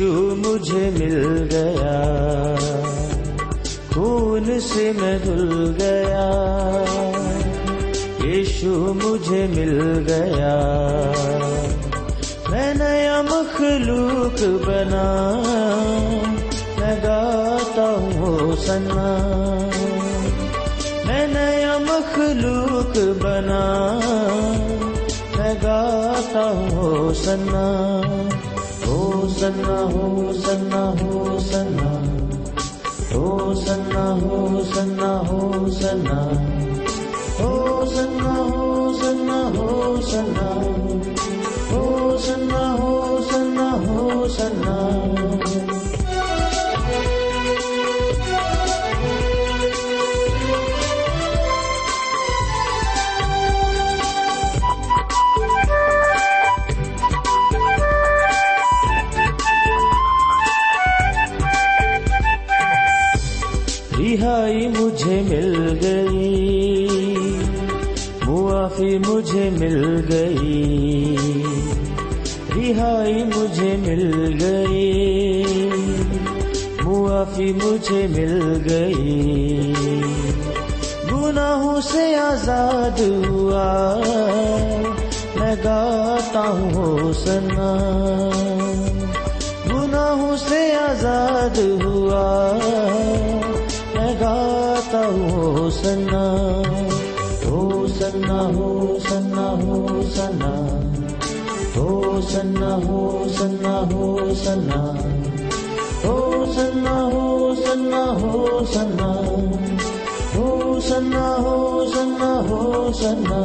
یشو مجھے مل گیا۔ خون سے میں دھل گیا۔ یشو مجھے مل گیا۔ میں نیا مخلوق بنا۔ میں گاتا ہوں سنا میں نیا مخلوق بنا۔ میں گاتا ہوں سنا سنا، ہو سنا ہو سنا۔ ہو سنا ہو سنا ہو سنا۔ ہو سنا ہو سنا ہو سنا۔ ہو سنا ہو سنا ہو سنا۔ مجھے مل گئی۔ گناہوں سے آزاد ہوا۔ میں گاتا ہوں سنا۔ گناہوں سے آزاد ہوا۔ میں گاتا ہوں سنا۔ ہو سنا ہو سنا ہو سنا۔ ہو سنا ہو سنا ہو سنا۔ ہو سنا ہو سنا ہو سنا ہو سنا ہو سنا ہو سنا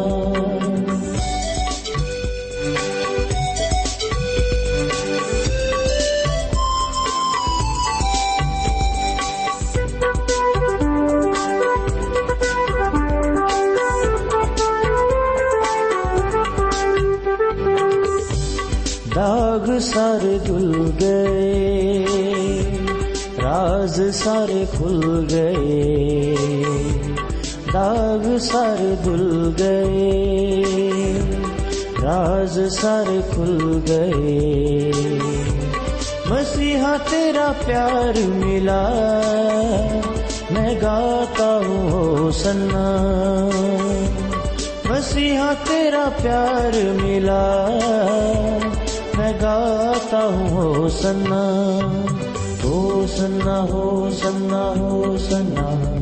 داغ سارے دھل گئے راز سارے کھل گئے، داغ سارے دھل گئے، راز سارے کھل گئے۔ مسیحا تیرا پیار ملا، میں گاتا ہوں سنا۔ مسیحا تیرا پیار ملا، میں گاتا ہوں سنا۔ سنا ہو سنا ہو سنا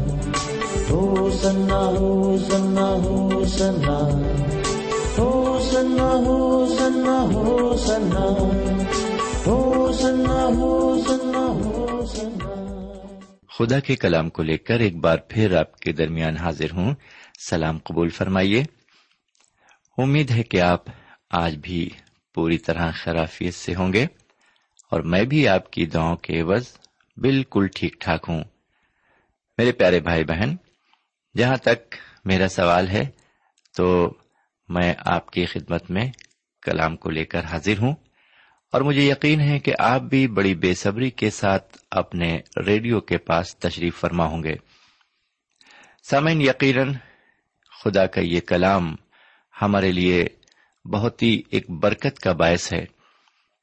سنا ہو سنا ہو سنا سنا ہو سنا ہو سنا سنا ہو سنا ہو سنا خدا کے کلام کو لے کر ایک بار پھر آپ کے درمیان حاضر ہوں۔ سلام قبول فرمائیے۔ امید ہے کہ آپ آج بھی پوری طرح خرافیت سے ہوں گے۔ اور میں بھی آپ کی دعاؤں کے عوض بالکل ٹھیک ٹھاک ہوں۔ میرے پیارے بھائی بہن، جہاں تک میرا سوال ہے، تو میں آپ کی خدمت میں کلام کو لے کر حاضر ہوں۔ اور مجھے یقین ہے کہ آپ بھی بڑی بے صبری کے ساتھ اپنے ریڈیو کے پاس تشریف فرما ہوں گے۔ سامعین، یقیناً خدا کا یہ کلام ہمارے لیے بہت ہی ایک برکت کا باعث ہے۔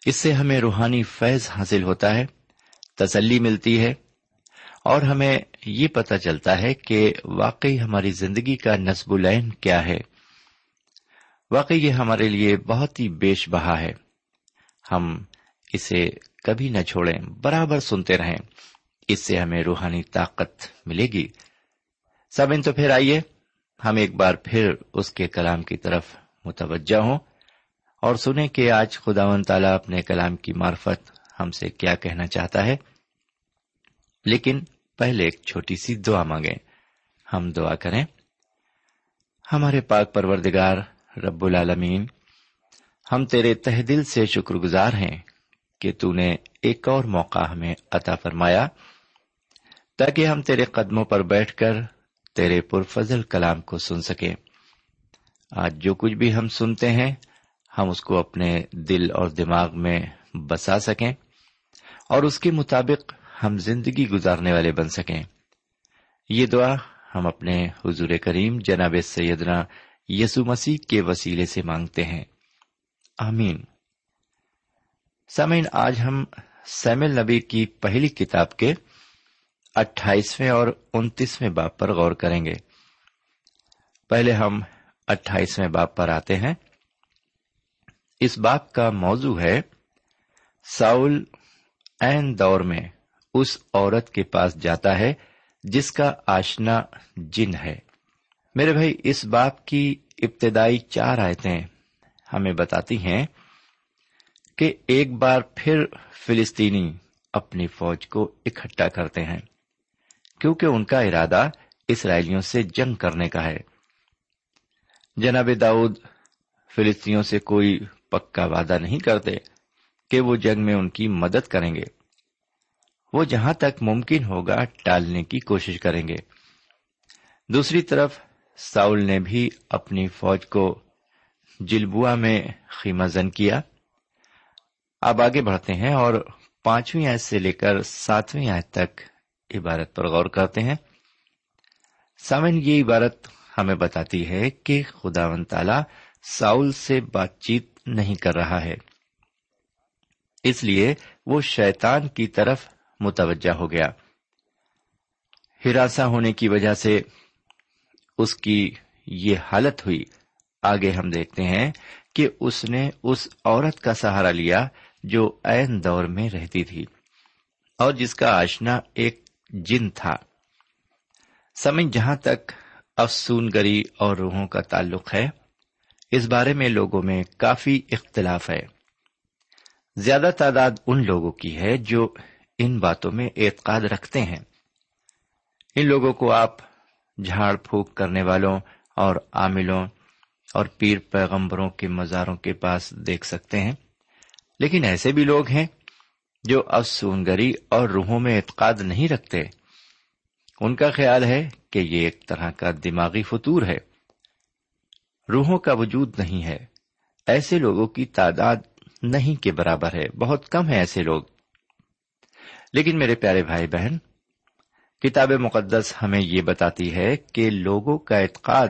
اس سے ہمیں روحانی فیض حاصل ہوتا ہے، تسلی ملتی ہے، اور ہمیں یہ پتہ چلتا ہے کہ واقعی ہماری زندگی کا نصب العین کیا ہے۔ واقعی یہ ہمارے لیے بہت ہی بیش بہا ہے۔ ہم اسے کبھی نہ چھوڑیں، برابر سنتے رہیں۔ اس سے ہمیں روحانی طاقت ملے گی۔ سب ان تو پھر آئیے، ہم ایک بار پھر اس کے کلام کی طرف متوجہ ہوں۔ اور سنیں کہ آج خدا و تعالیٰ اپنے کلام کی معرفت ہم سے کیا کہنا چاہتا ہے۔ لیکن پہلے ایک چھوٹی سی دعا مانگیں۔ ہم دعا کریں۔ ہمارے پاک پروردگار رب العالمین، ہم تیرے تہ دل سے شکر گزار ہیں کہ تو نے ایک اور موقع ہمیں عطا فرمایا، تاکہ ہم تیرے قدموں پر بیٹھ کر تیرے پرفضل کلام کو سن سکیں۔ آج جو کچھ بھی ہم سنتے ہیں ہم اس کو اپنے دل اور دماغ میں بسا سکیں اور اس کے مطابق ہم زندگی گزارنے والے بن سکیں۔ یہ دعا ہم اپنے حضور کریم جناب سیدنا یسو مسیح کے وسیلے سے مانگتے ہیں۔ آمین۔ سمین آج ہم سیمل نبی کی پہلی کتاب کے اٹھائیسویں اور انتیسویں باپ پر غور کریں گے۔ پہلے ہم اٹھائیسویں باپ پر آتے ہیں۔ اس باپ کا موضوع ہے، ساؤل این دور میں اس عورت کے پاس جاتا ہے جس کا آشنا جن ہے۔ میرے بھائی، اس باپ کی ابتدائی چار آیتیں ہمیں بتاتی ہیں کہ ایک بار پھر فلسطینی اپنی فوج کو اکٹھا کرتے ہیں، کیونکہ ان کا ارادہ اسرائیلیوں سے جنگ کرنے کا ہے۔ جناب داؤد فلسطینوں سے کوئی پکا وعدہ نہیں کرتے کہ وہ جنگ میں ان کی مدد کریں گے۔ وہ جہاں تک ممکن ہوگا ٹالنے کی کوشش کریں گے۔ دوسری طرف ساؤل نے بھی اپنی فوج کو جلبوا میں خیمہ زن کیا۔ اب آگے بڑھتے ہیں اور پانچویں آیت سے لے کر ساتویں آیت تک عبارت پر غور کرتے ہیں۔ سامن یہ عبارت ہمیں بتاتی ہے کہ خدا و تعالی ساؤل سے بات چیت نہیں کر رہا ہے۔ اس لیے وہ شیطان کی طرف متوجہ ہو گیا۔ ہراساں ہونے کی وجہ سے اس کی یہ حالت ہوئی۔ آگے ہم دیکھتے ہیں کہ اس نے اس عورت کا سہارا لیا جو این دور میں رہتی تھی اور جس کا آشنا ایک جن تھا۔ سمجھ جہاں تک افسون گری اور روحوں کا تعلق ہے اس بارے میں لوگوں میں کافی اختلاف ہے۔ زیادہ تعداد ان لوگوں کی ہے جو ان باتوں میں اعتقاد رکھتے ہیں۔ ان لوگوں کو آپ جھاڑ پھونک کرنے والوں اور عاملوں اور پیر پیغمبروں کے مزاروں کے پاس دیکھ سکتے ہیں۔ لیکن ایسے بھی لوگ ہیں جو افسونگری اور روحوں میں اعتقاد نہیں رکھتے۔ ان کا خیال ہے کہ یہ ایک طرح کا دماغی فطور ہے۔ روحوں کا وجود نہیں ہے۔ ایسے لوگوں کی تعداد نہیں کے برابر ہے۔ بہت کم ہے ایسے لوگ۔ لیکن میرے پیارے بھائی بہن، کتاب مقدس ہمیں یہ بتاتی ہے کہ لوگوں کا اعتقاد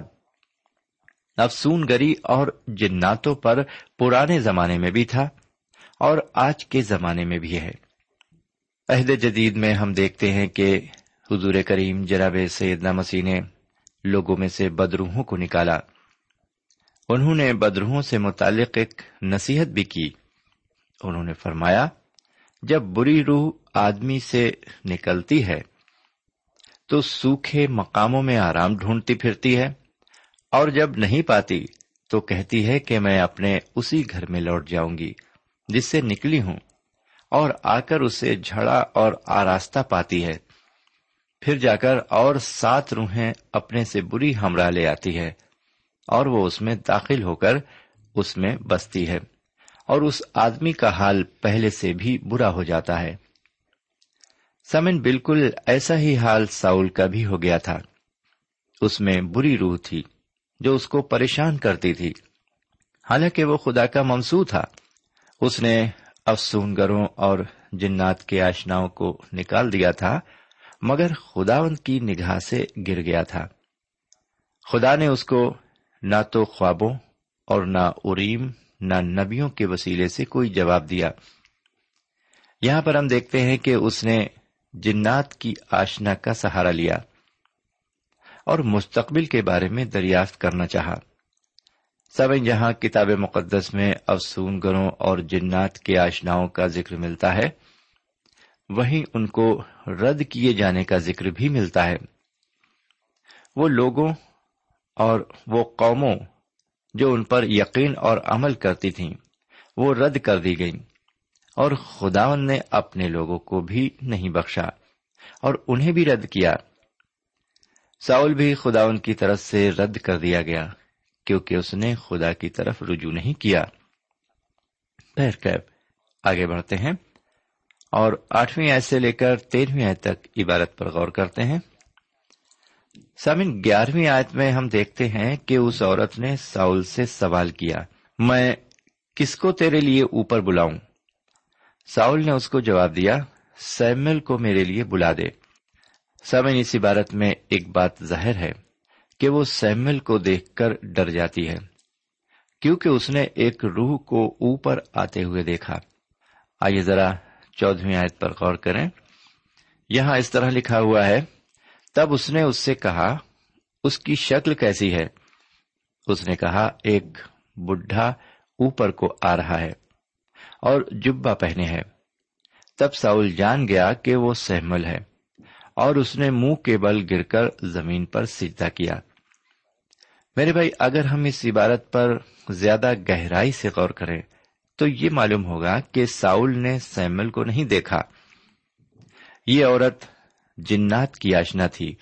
افسون گری اور جناتوں پر پرانے زمانے میں بھی تھا اور آج کے زمانے میں بھی ہے۔ عہد جدید میں ہم دیکھتے ہیں کہ حضور کریم جناب سیدنا مسیح نے لوگوں میں سے بدروہوں کو نکالا۔ انہوں نے بدروہوں سے متعلق ایک نصیحت بھی کی۔ انہوں نے فرمایا، جب بری روح آدمی سے نکلتی ہے، تو سوکھے مقاموں میں آرام ڈھونڈتی پھرتی ہے، اور جب نہیں پاتی، تو کہتی ہے کہ میں اپنے اسی گھر میں لوٹ جاؤں گی، جس سے نکلی ہوں، اور آ کر اسے جھڑا اور آراستہ پاتی ہے۔ پھر جا کر اور سات روحیں اپنے سے بری ہمراہ لے آتی ہے۔ اور وہ اس میں داخل ہو کر اس میں بستی ہے۔ اور اس آدمی کا حال پہلے سے بھی برا ہو جاتا ہے۔ سمن بالکل ایسا ہی حال ساؤل کا بھی ہو گیا تھا۔ اس میں بری روح تھی جو اس کو پریشان کرتی تھی۔ حالانکہ وہ خدا کا منسو تھا۔ اس نے افسون گروں اور جنات کے آشناؤں کو نکال دیا تھا، مگر خداون کی نگاہ سے گر گیا تھا۔ خدا نے اس کو نہ تو خوابوں اور نہ اریم، نہ نبیوں کے وسیلے سے کوئی جواب دیا۔ یہاں پر ہم دیکھتے ہیں کہ اس نے جنات کی آشنا کا سہارا لیا اور مستقبل کے بارے میں دریافت کرنا چاہا۔ سب جہاں کتاب مقدس میں افسون گروں اور جنات کے آشناؤں کا ذکر ملتا ہے، وہیں ان کو رد کیے جانے کا ذکر بھی ملتا ہے۔ وہ لوگوں اور وہ قوموں جو ان پر یقین اور عمل کرتی تھیں، وہ رد کر دی گئیں۔ اور خداون نے اپنے لوگوں کو بھی نہیں بخشا اور انہیں بھی رد کیا۔ ساؤل بھی خداون کی طرف سے رد کر دیا گیا، کیونکہ اس نے خدا کی طرف رجوع نہیں کیا۔ آگے بڑھتے ہیں اور آٹھویں آئے سے لے کر تیرہویں آئے تک عبارت پر غور کرتے ہیں۔ سمن گیارہویں آیت میں ہم دیکھتے ہیں کہ اس عورت نے ساؤل سے سوال کیا، میں کس کو تیرے لیے اوپر بلاؤں؟ ساؤل نے اس کو جواب دیا، سیمل کو میرے لیے بلا دے۔ سمن اس عبارت میں ایک بات ظاہر ہے کہ وہ سیمل کو دیکھ کر ڈر جاتی ہے، کیونکہ اس نے ایک روح کو اوپر آتے ہوئے دیکھا۔ آئیے ذرا چودہویں آیت پر غور کریں۔ یہاں اس طرح لکھا ہوا ہے تب اس نے اس سے کہا، اس کی شکل کیسی ہے؟ اس نے کہا، ایک بڈھا اوپر کو آ رہا ہے اور جبا پہنے ہے۔ تب ساؤل جان گیا کہ وہ سہمل ہے اور اس نے منہ کے بل گر کر زمین پر سجدہ کیا۔ میرے بھائی، اگر ہم اس عبارت پر زیادہ گہرائی سے غور کریں، تو یہ معلوم ہوگا کہ ساؤل نے سیمل کو نہیں دیکھا۔ یہ عورت جنات کی آشنا تھی،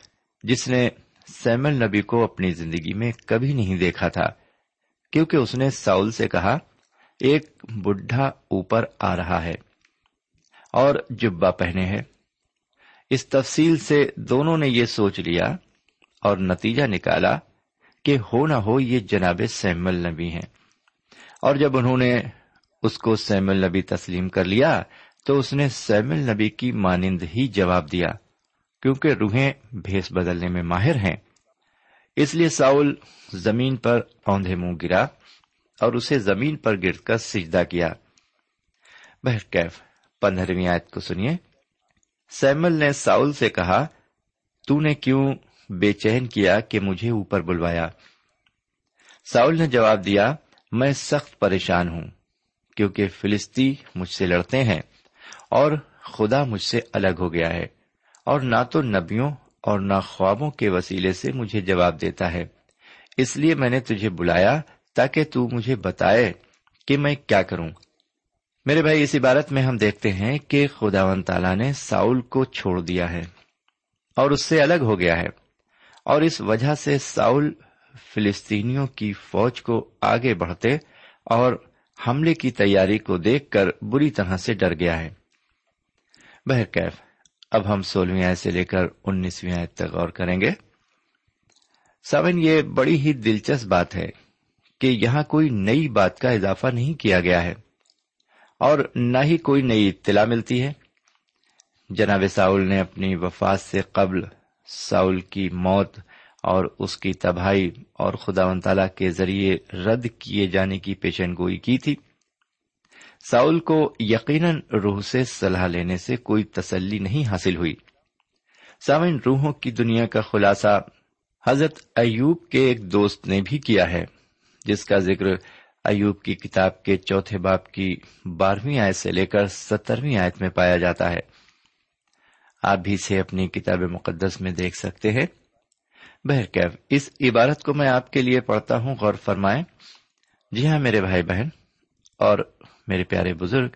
جس نے سیمل نبی کو اپنی زندگی میں کبھی نہیں دیکھا تھا، کیونکہ اس نے ساؤل سے کہا، ایک بڈھا اوپر آ رہا ہے اور جبا پہنے ہے۔ اس تفصیل سے دونوں نے یہ سوچ لیا اور نتیجہ نکالا کہ ہو نہ ہو یہ جناب سیمل نبی ہیں۔ اور جب انہوں نے اس کو سیمل نبی تسلیم کر لیا، تو اس نے سیمل نبی کی مانند ہی جواب دیا۔ کیونکہ روحیں بھیس بدلنے میں ماہر ہیں۔ اس لیے ساؤل زمین پر اوندھے منہ گرا اور اسے زمین پر گر کر سجدہ کیا۔ بہرکیف پندرہویں آیت کو سنیے۔ سیمل نے ساؤل سے کہا، تو نے کیوں بے چین کیا کہ مجھے اوپر بلوایا؟ ساؤل نے جواب دیا، میں سخت پریشان ہوں، کیونکہ فلسطی مجھ سے لڑتے ہیں اور خدا مجھ سے الگ ہو گیا ہے۔ اور نہ تو نبیوں اور نہ خوابوں کے وسیلے سے مجھے جواب دیتا ہے۔ اس لیے میں نے تجھے بلایا تاکہ تو مجھے بتائے کہ میں کیا کروں۔ میرے بھائی، اس عبارت میں ہم دیکھتے ہیں کہ خدا و تعالیٰ نے ساؤل کو چھوڑ دیا ہے اور اس سے الگ ہو گیا ہے اور اس وجہ سے ساؤل فلسطینیوں کی فوج کو آگے بڑھتے اور حملے کی تیاری کو دیکھ کر بری طرح سے ڈر گیا ہے۔ بہرکیف اب ہم سولہویں آیت سے لے کر انیسویں آیت تک غور کریں گے۔ سمن یہ بڑی ہی دلچسپ بات ہے کہ یہاں کوئی نئی بات کا اضافہ نہیں کیا گیا ہے اور نہ ہی کوئی نئی اطلاع ملتی ہے۔ جناب ساؤل نے اپنی وفات سے قبل ساؤل کی موت اور اس کی تباہی اور خدا و تعالی کے ذریعے رد کیے جانے کی پیشن گوئی کی تھی۔ ساؤل کو یقیناً روح سے صلاح لینے سے کوئی تسلی نہیں حاصل ہوئی۔ سامن روحوں کی دنیا کا خلاصہ حضرت ایوب کے ایک دوست نے بھی کیا ہے، جس کا ذکر ایوب کی کتاب کے چوتھے باپ کی بارہویں آیت سے لے کر سترویں آیت میں پایا جاتا ہے۔ آپ بھی اسے اپنی کتاب مقدس میں دیکھ سکتے ہیں۔ بہرکیف، اس عبارت کو میں آپ کے لیے پڑھتا ہوں۔ غور فرمائیں۔ جی ہاں میرے بھائی بہن، اور میرے پیارے بزرگ،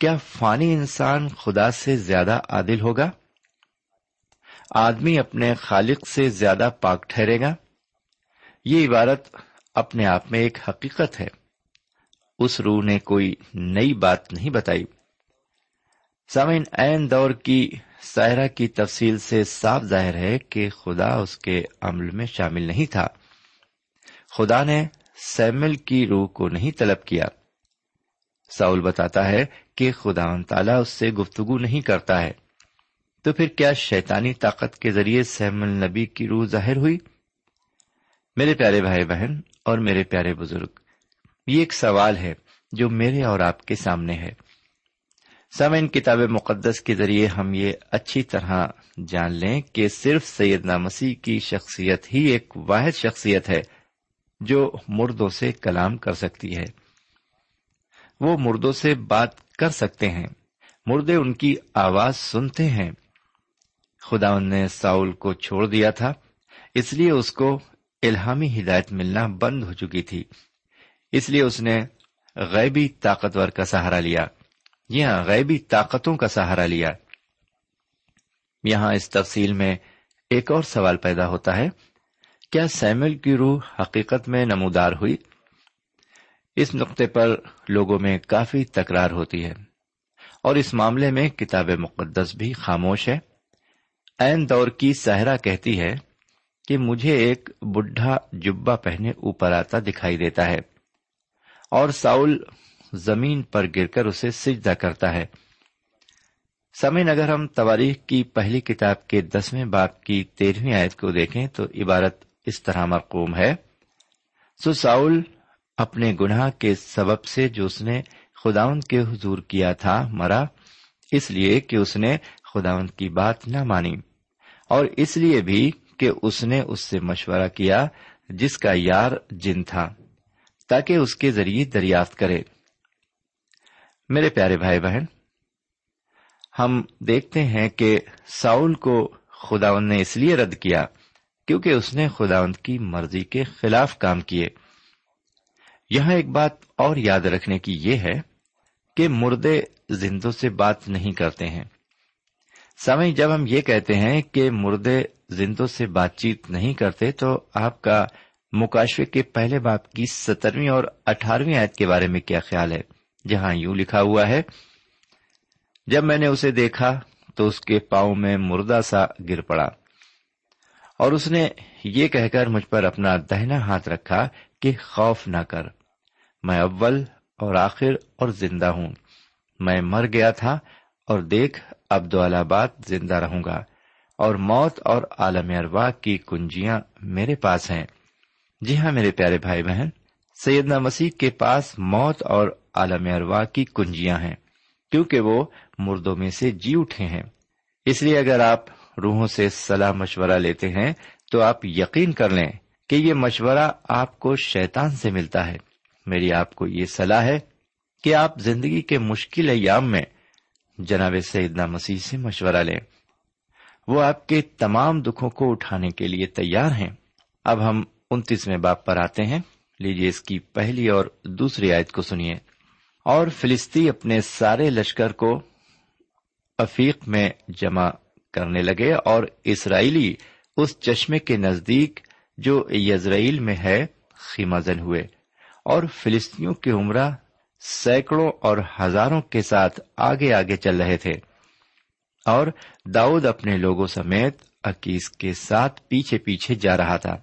کیا فانی انسان خدا سے زیادہ عادل ہوگا؟ آدمی اپنے خالق سے زیادہ پاک ٹھہرے گا؟ یہ عبارت اپنے آپ میں ایک حقیقت ہے۔ اس روح نے کوئی نئی بات نہیں بتائی۔ سامعین، عین دور کی سائرہ کی تفصیل سے صاف ظاہر ہے کہ خدا اس کے عمل میں شامل نہیں تھا۔ خدا نے سیمل کی روح کو نہیں طلب کیا۔ ساؤل بتاتا ہے کہ خدا تعالیٰ اس سے گفتگو نہیں کرتا ہے۔ تو پھر کیا شیطانی طاقت کے ذریعے سہم النبی کی روح ظاہر ہوئی؟ میرے پیارے بھائی بہن اور میرے پیارے بزرگ، یہ ایک سوال ہے جو میرے اور آپ کے سامنے ہے۔ سامعین، کتاب مقدس کے ذریعے ہم یہ اچھی طرح جان لیں کہ صرف سیدنا مسیح کی شخصیت ہی ایک واحد شخصیت ہے جو مردوں سے کلام کر سکتی ہے۔ وہ مردوں سے بات کر سکتے ہیں۔ مردے ان کی آواز سنتے ہیں۔ خدا نے ساؤل کو چھوڑ دیا تھا، اس لیے اس کو الہامی ہدایت ملنا بند ہو چکی تھی۔ اس لیے اس نے غیبی طاقتور کا سہارا لیا۔ یا غیبی طاقتوں کا سہارا لیا۔ یہاں اس تفصیل میں ایک اور سوال پیدا ہوتا ہے، کیا سیمل کی روح حقیقت میں نمودار ہوئی؟ اس نقطے پر لوگوں میں کافی تکرار ہوتی ہے۔ اور اس معاملے میں کتاب مقدس بھی خاموش ہے۔ این دور کی سہرا کہتی ہے کہ مجھے ایک بڈھا جبا پہنے اوپر آتا دکھائی دیتا ہے اور ساؤل زمین پر گر کر اسے سجدہ کرتا ہے۔ سمین اگر ہم تواریخ کی پہلی کتاب کے دسویں باپ کی تیرہویں آیت کو دیکھیں تو عبارت اس طرح مرقوم ہے۔ سو ساؤل اپنے گناہ کے سبب سے جو اس نے خداون کے حضور کیا تھا مرا، اس لیے کہ اس نے خداون کی بات نہ مانی۔ اور اس لیے بھی کہ اس نے اس سے مشورہ کیا جس کا یار جن تھا، تاکہ اس کے ذریعے دریافت کرے۔ میرے پیارے بھائی بہن، ہم دیکھتے ہیں کہ ساؤل کو خداون نے اس لیے رد کیا کیونکہ اس نے خداون کی مرضی کے خلاف کام کیے۔ یہاں ایک بات اور یاد رکھنے کی یہ ہے کہ مردے زندوں سے بات نہیں کرتے ہیں۔ سمے جب ہم یہ کہتے ہیں کہ مردے زندوں سے بات چیت نہیں کرتے تو آپ کا مکاشوے کے پہلے باپ کی سترویں اور اٹھارہویں آیت کے بارے میں کیا خیال ہے؟ جہاں یوں لکھا ہوا ہے، جب میں نے اسے دیکھا تو اس کے پاؤں میں مردہ سا گر پڑا۔ اور اس نے یہ کہہ کر مجھ پر اپنا دہنا ہاتھ رکھا کہ خوف نہ کر۔ میں اول اور آخر اور زندہ ہوں۔ میں مر گیا تھا اور دیکھ، اب آباد زندہ رہوں گا اور موت اور عالم اروا کی کنجیاں میرے پاس ہیں۔ جی ہاں میرے پیارے بھائی بہن، سیدنا مسیح کے پاس موت اور عالم اروا کی کنجیاں ہیں، کیونکہ وہ مردوں میں سے جی اٹھے ہیں۔ اس لیے اگر آپ روحوں سے صلاح مشورہ لیتے ہیں، تو آپ یقین کر لیں کہ یہ مشورہ آپ کو شیطان سے ملتا ہے۔ میری آپ کو یہ صلاح ہے کہ آپ زندگی کے مشکل ایام میں جناب سیدنا مسیح سے مشورہ لیں۔ وہ آپ کے تمام دکھوں کو اٹھانے کے لیے تیار ہیں۔ اب ہم انتیسویں باپ پر آتے ہیں۔ لیجیے اس کی پہلی اور دوسری آیت کو سنیے۔ اور فلسطی اپنے سارے لشکر کو افیق میں جمع کرنے لگے اور اسرائیلی اس چشمے کے نزدیک جو یزرائیل میں ہے خیمازن ہوئے اور فلسطینیوں کی عمرہ سینکڑوں اور ہزاروں کے ساتھ آگے آگے چل رہے تھے اور داؤد اپنے لوگوں سمیت اکیس کے ساتھ پیچھے پیچھے جا رہا تھا۔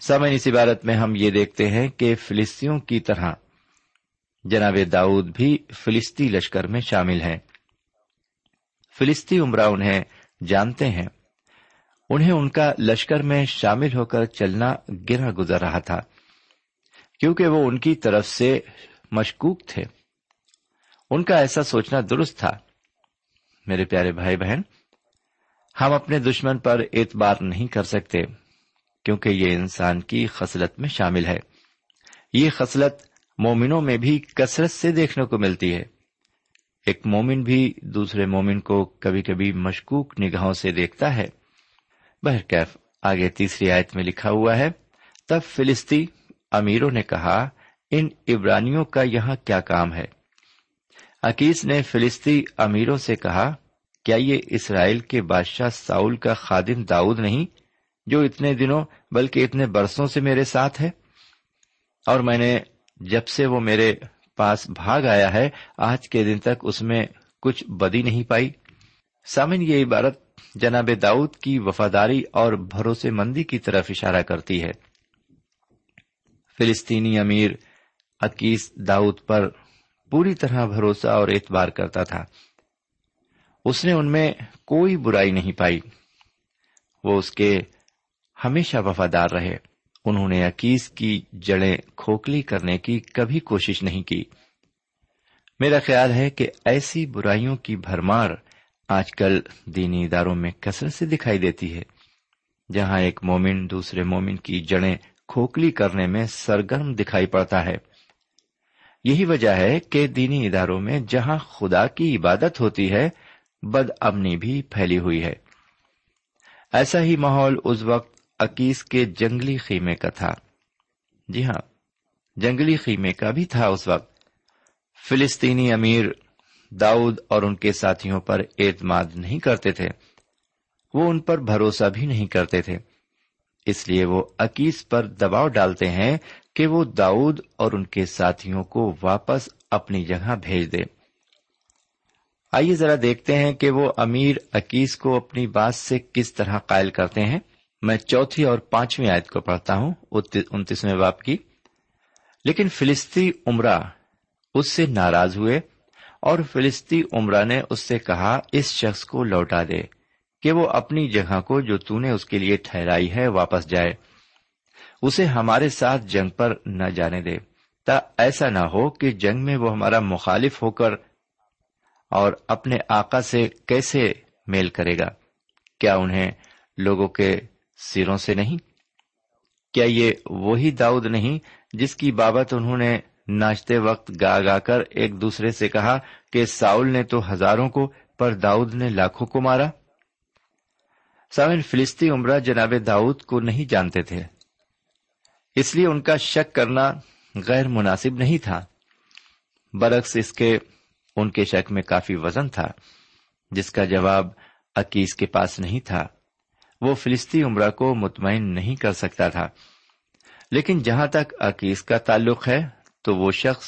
سمے اس عبارت میں ہم یہ دیکھتے ہیں کہ فلسطینوں کی طرح جناب داؤد بھی فلسطی لشکر میں شامل ہیں۔ فلسطی عمرہ انہیں جانتے ہیں۔ انہیں ان کا لشکر میں شامل ہو کر چلنا گرا گزر رہا تھا، کیونکہ وہ ان کی طرف سے مشکوک تھے۔ ان کا ایسا سوچنا درست تھا۔ میرے پیارے بھائی بہن، ہم اپنے دشمن پر اعتبار نہیں کر سکتے، کیونکہ یہ انسان کی خصلت میں شامل ہے۔ یہ خصلت مومنوں میں بھی کثرت سے دیکھنے کو ملتی ہے۔ ایک مومن بھی دوسرے مومن کو کبھی کبھی مشکوک نگاہوں سے دیکھتا ہے۔ بہرکیف آگے تیسری آیت میں لکھا ہوا ہے، تب فلسطی امیروں نے کہا، ان عبرانیوں کا یہاں کیا کام ہے؟ عکیس نے فلسطی امیروں سے کہا، کیا یہ اسرائیل کے بادشاہ ساؤل کا خادم داؤد نہیں، جو اتنے دنوں بلکہ اتنے برسوں سے میرے ساتھ ہے؟ اور میں نے، جب سے وہ میرے پاس بھاگ آیا ہے، آج کے دن تک اس میں کچھ بدی نہیں پائی۔ سامن یہ عبارت جناب داؤد کی وفاداری اور بھروسے مندی کی طرف اشارہ کرتی ہے۔ فلسطینی امیر عکیس داؤد پر پوری طرح بھروسہ اور اعتبار کرتا تھا۔ اس نے ان میں کوئی برائی نہیں پائی۔ وہ اس کے ہمیشہ وفادار رہے۔ انہوں نے عکیس کی جڑیں کھوکھلی کرنے کی کبھی کوشش نہیں کی۔ میرا خیال ہے کہ ایسی برائیوں کی بھرمار آج کل دینی اداروں میں کثرت سے دکھائی دیتی ہے، جہاں ایک مومن دوسرے مومن کی جڑیں کھوکھلی کرنے میں سرگرم دکھائی پڑتا ہے۔ یہی وجہ ہے کہ دینی اداروں میں جہاں خدا کی عبادت ہوتی ہے، بد امنی بھی پھیلی ہوئی ہے۔ ایسا ہی ماحول اس وقت اکیس کے جنگلی خیمے کا تھا۔ جی ہاں جنگلی خیمے کا بھی تھا اس وقت۔ فلسطینی امیر داؤد اور ان کے ساتھیوں پر اعتماد نہیں کرتے تھے۔ وہ ان پر بھروسہ بھی نہیں کرتے تھے۔ اس لیے وہ عکیس پر دباؤ ڈالتے ہیں کہ وہ داؤد اور ان کے ساتھیوں کو واپس اپنی جگہ بھیج دے۔ آئیے ذرا دیکھتے ہیں کہ وہ امیر عکیس کو اپنی بات سے کس طرح قائل کرتے ہیں۔ میں چوتھی اور پانچویں آیت کو پڑھتا ہوں انتیسویں باپ کی۔ لیکن فلسطی عمرہ اس سے ناراض ہوئے اور فلسطی عمرہ نے اس سے کہا، اس شخص کو لوٹا دے کہ وہ اپنی جگہ کو جو تو نے اس کے لیے ٹھہرائی ہے واپس جائے۔ اسے ہمارے ساتھ جنگ پر نہ جانے دے، تا ایسا نہ ہو کہ جنگ میں وہ ہمارا مخالف ہو کر اور اپنے آقا سے کیسے میل کرے گا۔ کیا انہیں لوگوں کے سروں سے نہیں؟ کیا یہ وہی داؤد نہیں جس کی بابت انہوں نے ناچتے وقت گا گا کر ایک دوسرے سے کہا کہ ساؤل نے تو ہزاروں کو پر داؤد نے لاکھوں کو مارا؟ ساون فلسطی عمرہ جناب داؤد کو نہیں جانتے تھے۔ اس لیے ان کا شک کرنا غیر مناسب نہیں تھا۔ برعکس اس کے، ان کے شک میں کافی وزن تھا، جس کا جواب عکیس کے پاس نہیں تھا۔ وہ فلسطی عمرہ کو مطمئن نہیں کر سکتا تھا۔ لیکن جہاں تک عکیس کا تعلق ہے، تو وہ شخص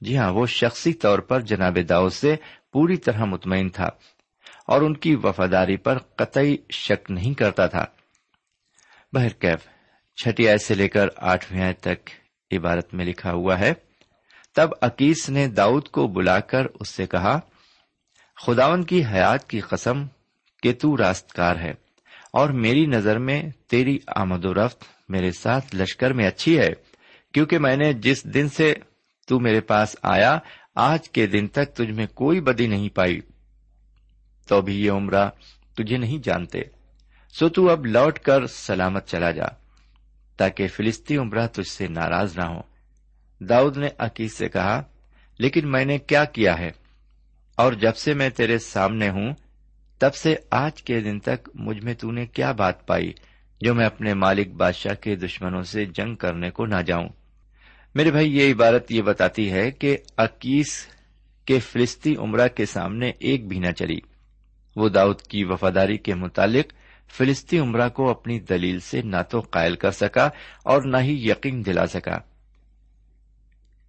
جی ہاں وہ شخصی طور پر جناب داؤد سے پوری طرح مطمئن تھا اور ان کی وفاداری پر قطعی شک نہیں کرتا تھا۔ بہرکیف چھٹی آئے سے لے کر آٹھویں آئے تک عبارت میں لکھا ہوا ہے۔ تب عکیس نے داؤد کو بلا کر اس سے کہا خداون کی حیات کی قسم، کہ تو راست کار ہے۔ اور میری نظر میں تیری آمد و رفت میرے ساتھ لشکر میں اچھی ہے، کیونکہ میں نے جس دن سے تو میرے پاس آیا، آج کے دن تک تجھ میں کوئی بدی نہیں پائی۔ تو بھی یہ عمرہ تجھے نہیں جانتے۔ سو تو اب لوٹ کر سلامت چلا جا، تاکہ فلسطی عمرہ تجھ سے ناراض نہ ہو۔ داؤد نے عقیق سے کہا، لیکن میں نے کیا کیا ہے؟ اور جب سے میں تیرے سامنے ہوں تب سے آج کے دن تک مجھ میں تو نے کیا بات پائی جو میں اپنے مالک بادشاہ کے دشمنوں سے جنگ کرنے کو نہ جاؤں۔ میرے بھائی، یہ عبارت یہ بتاتی ہے کہ اکیس کے فلسطی عمرہ کے سامنے ایک بھی نہ چلی۔ وہ داؤد کی وفاداری کے متعلق فلسطی عمرہ کو اپنی دلیل سے نہ تو قائل کر سکا اور نہ ہی یقین دلا سکا۔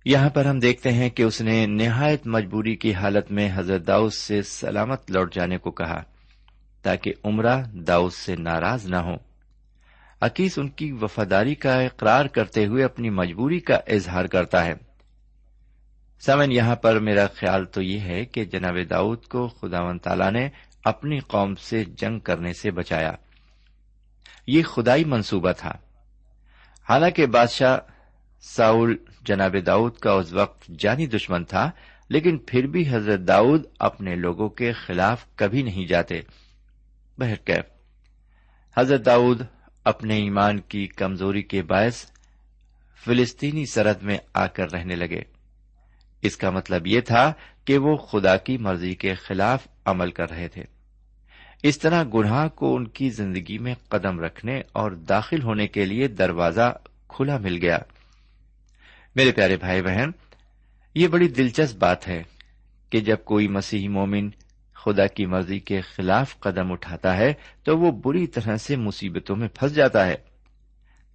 یہاں پر ہم دیکھتے ہیں کہ اس نے نہایت مجبوری کی حالت میں حضرت داؤد سے سلامت لوٹ جانے کو کہا تاکہ عمرہ داؤد سے ناراض نہ ہو عکیس ان کی وفاداری کا اقرار کرتے ہوئے اپنی مجبوری کا اظہار کرتا ہے۔ سمن یہاں پر میرا خیال تو یہ ہے کہ جناب داؤد کو خدا و تعالی نے اپنی قوم سے جنگ کرنے سے بچایا۔ یہ خدائی منصوبہ تھا۔ حالانکہ بادشاہ ساؤل جناب داؤد کا اس وقت جانی دشمن تھا، لیکن پھر بھی حضرت داؤد اپنے لوگوں کے خلاف کبھی نہیں جاتے۔ بہرکیف حضرت داؤد اپنے ایمان کی کمزوری کے باعث فلسطینی سرحد میں آ کر رہنے لگے۔ اس کا مطلب یہ تھا کہ وہ خدا کی مرضی کے خلاف عمل کر رہے تھے۔ اس طرح گناہ کو ان کی زندگی میں قدم رکھنے اور داخل ہونے کے لیے دروازہ کھلا مل گیا۔ میرے پیارے بھائی بہن، یہ بڑی دلچسپ بات ہے کہ جب کوئی مسیحی مومن خدا کی مرضی کے خلاف قدم اٹھاتا ہے تو وہ بری طرح سے مصیبتوں میں پھنس جاتا ہے۔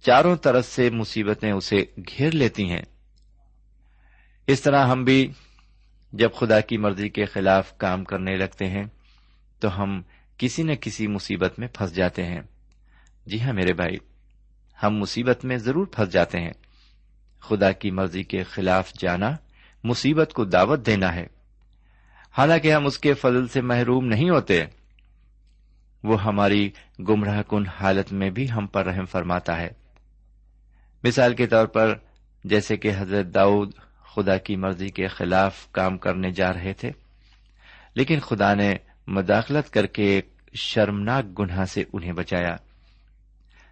چاروں طرف سے مصیبتیں اسے گھیر لیتی ہیں۔ اس طرح ہم بھی جب خدا کی مرضی کے خلاف کام کرنے لگتے ہیں تو ہم کسی نہ کسی مصیبت میں پھنس جاتے ہیں۔ جی ہاں میرے بھائی، ہم مصیبت میں ضرور پھنس جاتے ہیں۔ خدا کی مرضی کے خلاف جانا مصیبت کو دعوت دینا ہے۔ حالانکہ ہم اس کے فضل سے محروم نہیں ہوتے، وہ ہماری گمراہ کن حالت میں بھی ہم پر رحم فرماتا ہے۔ مثال کے طور پر، جیسے کہ حضرت داؤد خدا کی مرضی کے خلاف کام کرنے جا رہے تھے، لیکن خدا نے مداخلت کر کے ایک شرمناک گناہ سے انہیں بچایا۔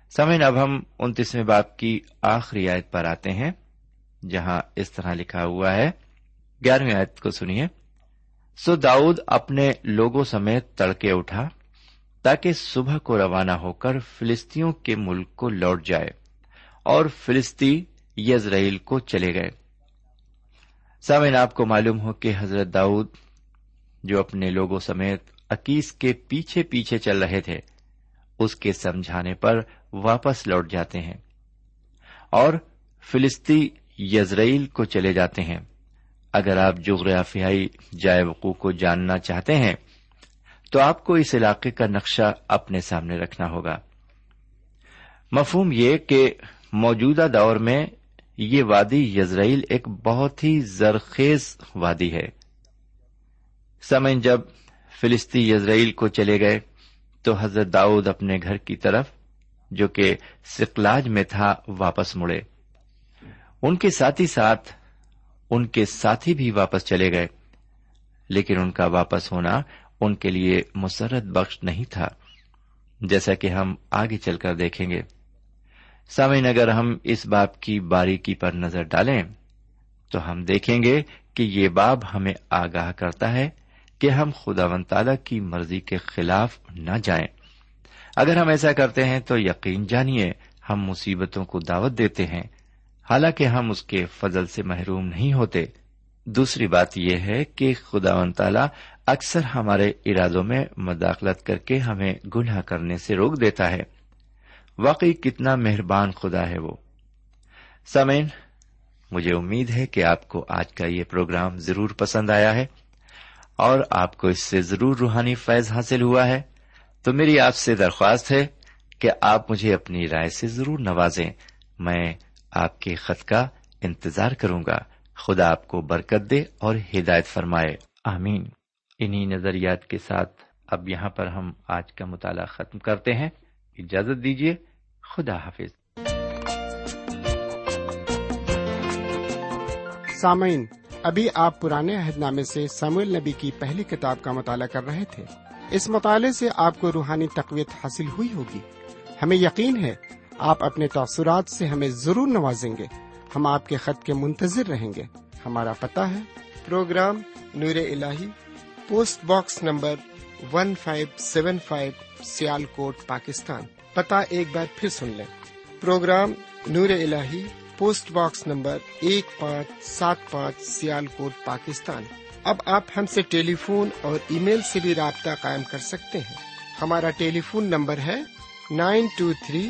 سمعن اب ہم انتیسویں باپ کی آخری آیت پر آتے ہیں۔ جہاں اس طرح لکھا ہوا ہے۔ گیارہویں آیت کو سنیے۔ سو داؤد اپنے لوگوں سمیت تڑکے اٹھا تاکہ صبح کو روانہ ہو کر فلسطینوں کے ملک کو لوٹ جائے اور فلسطی یزرائیل کو چلے گئے۔ سامعین، آپ کو معلوم ہو کہ حضرت داؤد جو اپنے لوگوں سمیت عکیس کے پیچھے پیچھے چل رہے تھے، اس کے سمجھانے پر واپس لوٹ جاتے ہیں اور فلسطی یزرائیل کو چلے جاتے ہیں۔ اگر آپ جغرافیائی جائے وقوع کو جاننا چاہتے ہیں، تو آپ کو اس علاقے کا نقشہ اپنے سامنے رکھنا ہوگا۔ مفہوم یہ کہ موجودہ دور میں یہ وادی یزرائیل ایک بہت ہی زرخیز وادی ہے۔ سمن جب فلسطی یزرائیل کو چلے گئے، تو حضرت داؤد اپنے گھر کی طرف، جو کہ سکلاج میں تھا، واپس مڑے۔ ان کے ساتھ ہی ساتھ ان کے ساتھی بھی واپس چلے گئے، لیکن ان کا واپس ہونا ان کے لیے مسرت بخش نہیں تھا، جیسا کہ ہم آگے چل کر دیکھیں گے۔ سامعین، اگر ہم اس باب کی باریکی پر نظر ڈالیں، تو ہم دیکھیں گے کہ یہ باب ہمیں آگاہ کرتا ہے کہ ہم خدا و تعالی کی مرضی کے خلاف نہ جائیں۔ اگر ہم ایسا کرتے ہیں تو یقین جانیے، ہم مصیبتوں کو دعوت دیتے ہیں۔ حالانکہ ہم اس کے فضل سے محروم نہیں ہوتے، دوسری بات یہ ہے کہ خدا و تعالی اکثر ہمارے ارادوں میں مداخلت کر کے ہمیں گناہ کرنے سے روک دیتا ہے۔ واقعی کتنا مہربان خدا ہے وہ۔ سمین مجھے امید ہے کہ آپ کو آج کا یہ پروگرام ضرور پسند آیا ہے اور آپ کو اس سے ضرور روحانی فیض حاصل ہوا ہے۔ تو میری آپ سے درخواست ہے کہ آپ مجھے اپنی رائے سے ضرور نوازیں۔ میں آپ کے خط کا انتظار کروں گا۔ خدا آپ کو برکت دے اور ہدایت فرمائے۔ آمین۔ انہی نظریات کے ساتھ اب یہاں پر ہم آج کا مطالعہ ختم کرتے ہیں۔ اجازت دیجیے خدا حافظ۔ سامعین، ابھی آپ پرانے عہد نامے سے سمول نبی کی پہلی کتاب کا مطالعہ کر رہے تھے۔ اس مطالعے سے آپ کو روحانی تقویت حاصل ہوئی ہوگی۔ ہمیں یقین ہے آپ اپنے تاثرات سے ہمیں ضرور نوازیں گے۔ ہم آپ کے خط کے منتظر رہیں گے۔ ہمارا پتہ ہے۔ پروگرام نور ال post box number one five seven five Sialkot Pakistan. پتا ایک بار پھر سن لیں۔ پروگرام نور ال پوسٹ باکس نمبر ایک پانچ سات پانچ سیال کوٹ پاکستان۔ اب آپ ہم سے ٹیلی فون اور ای میل سے بھی رابطہ قائم کر سکتے ہیں۔ ہمارا ٹیلی فون نمبر ہے nine two three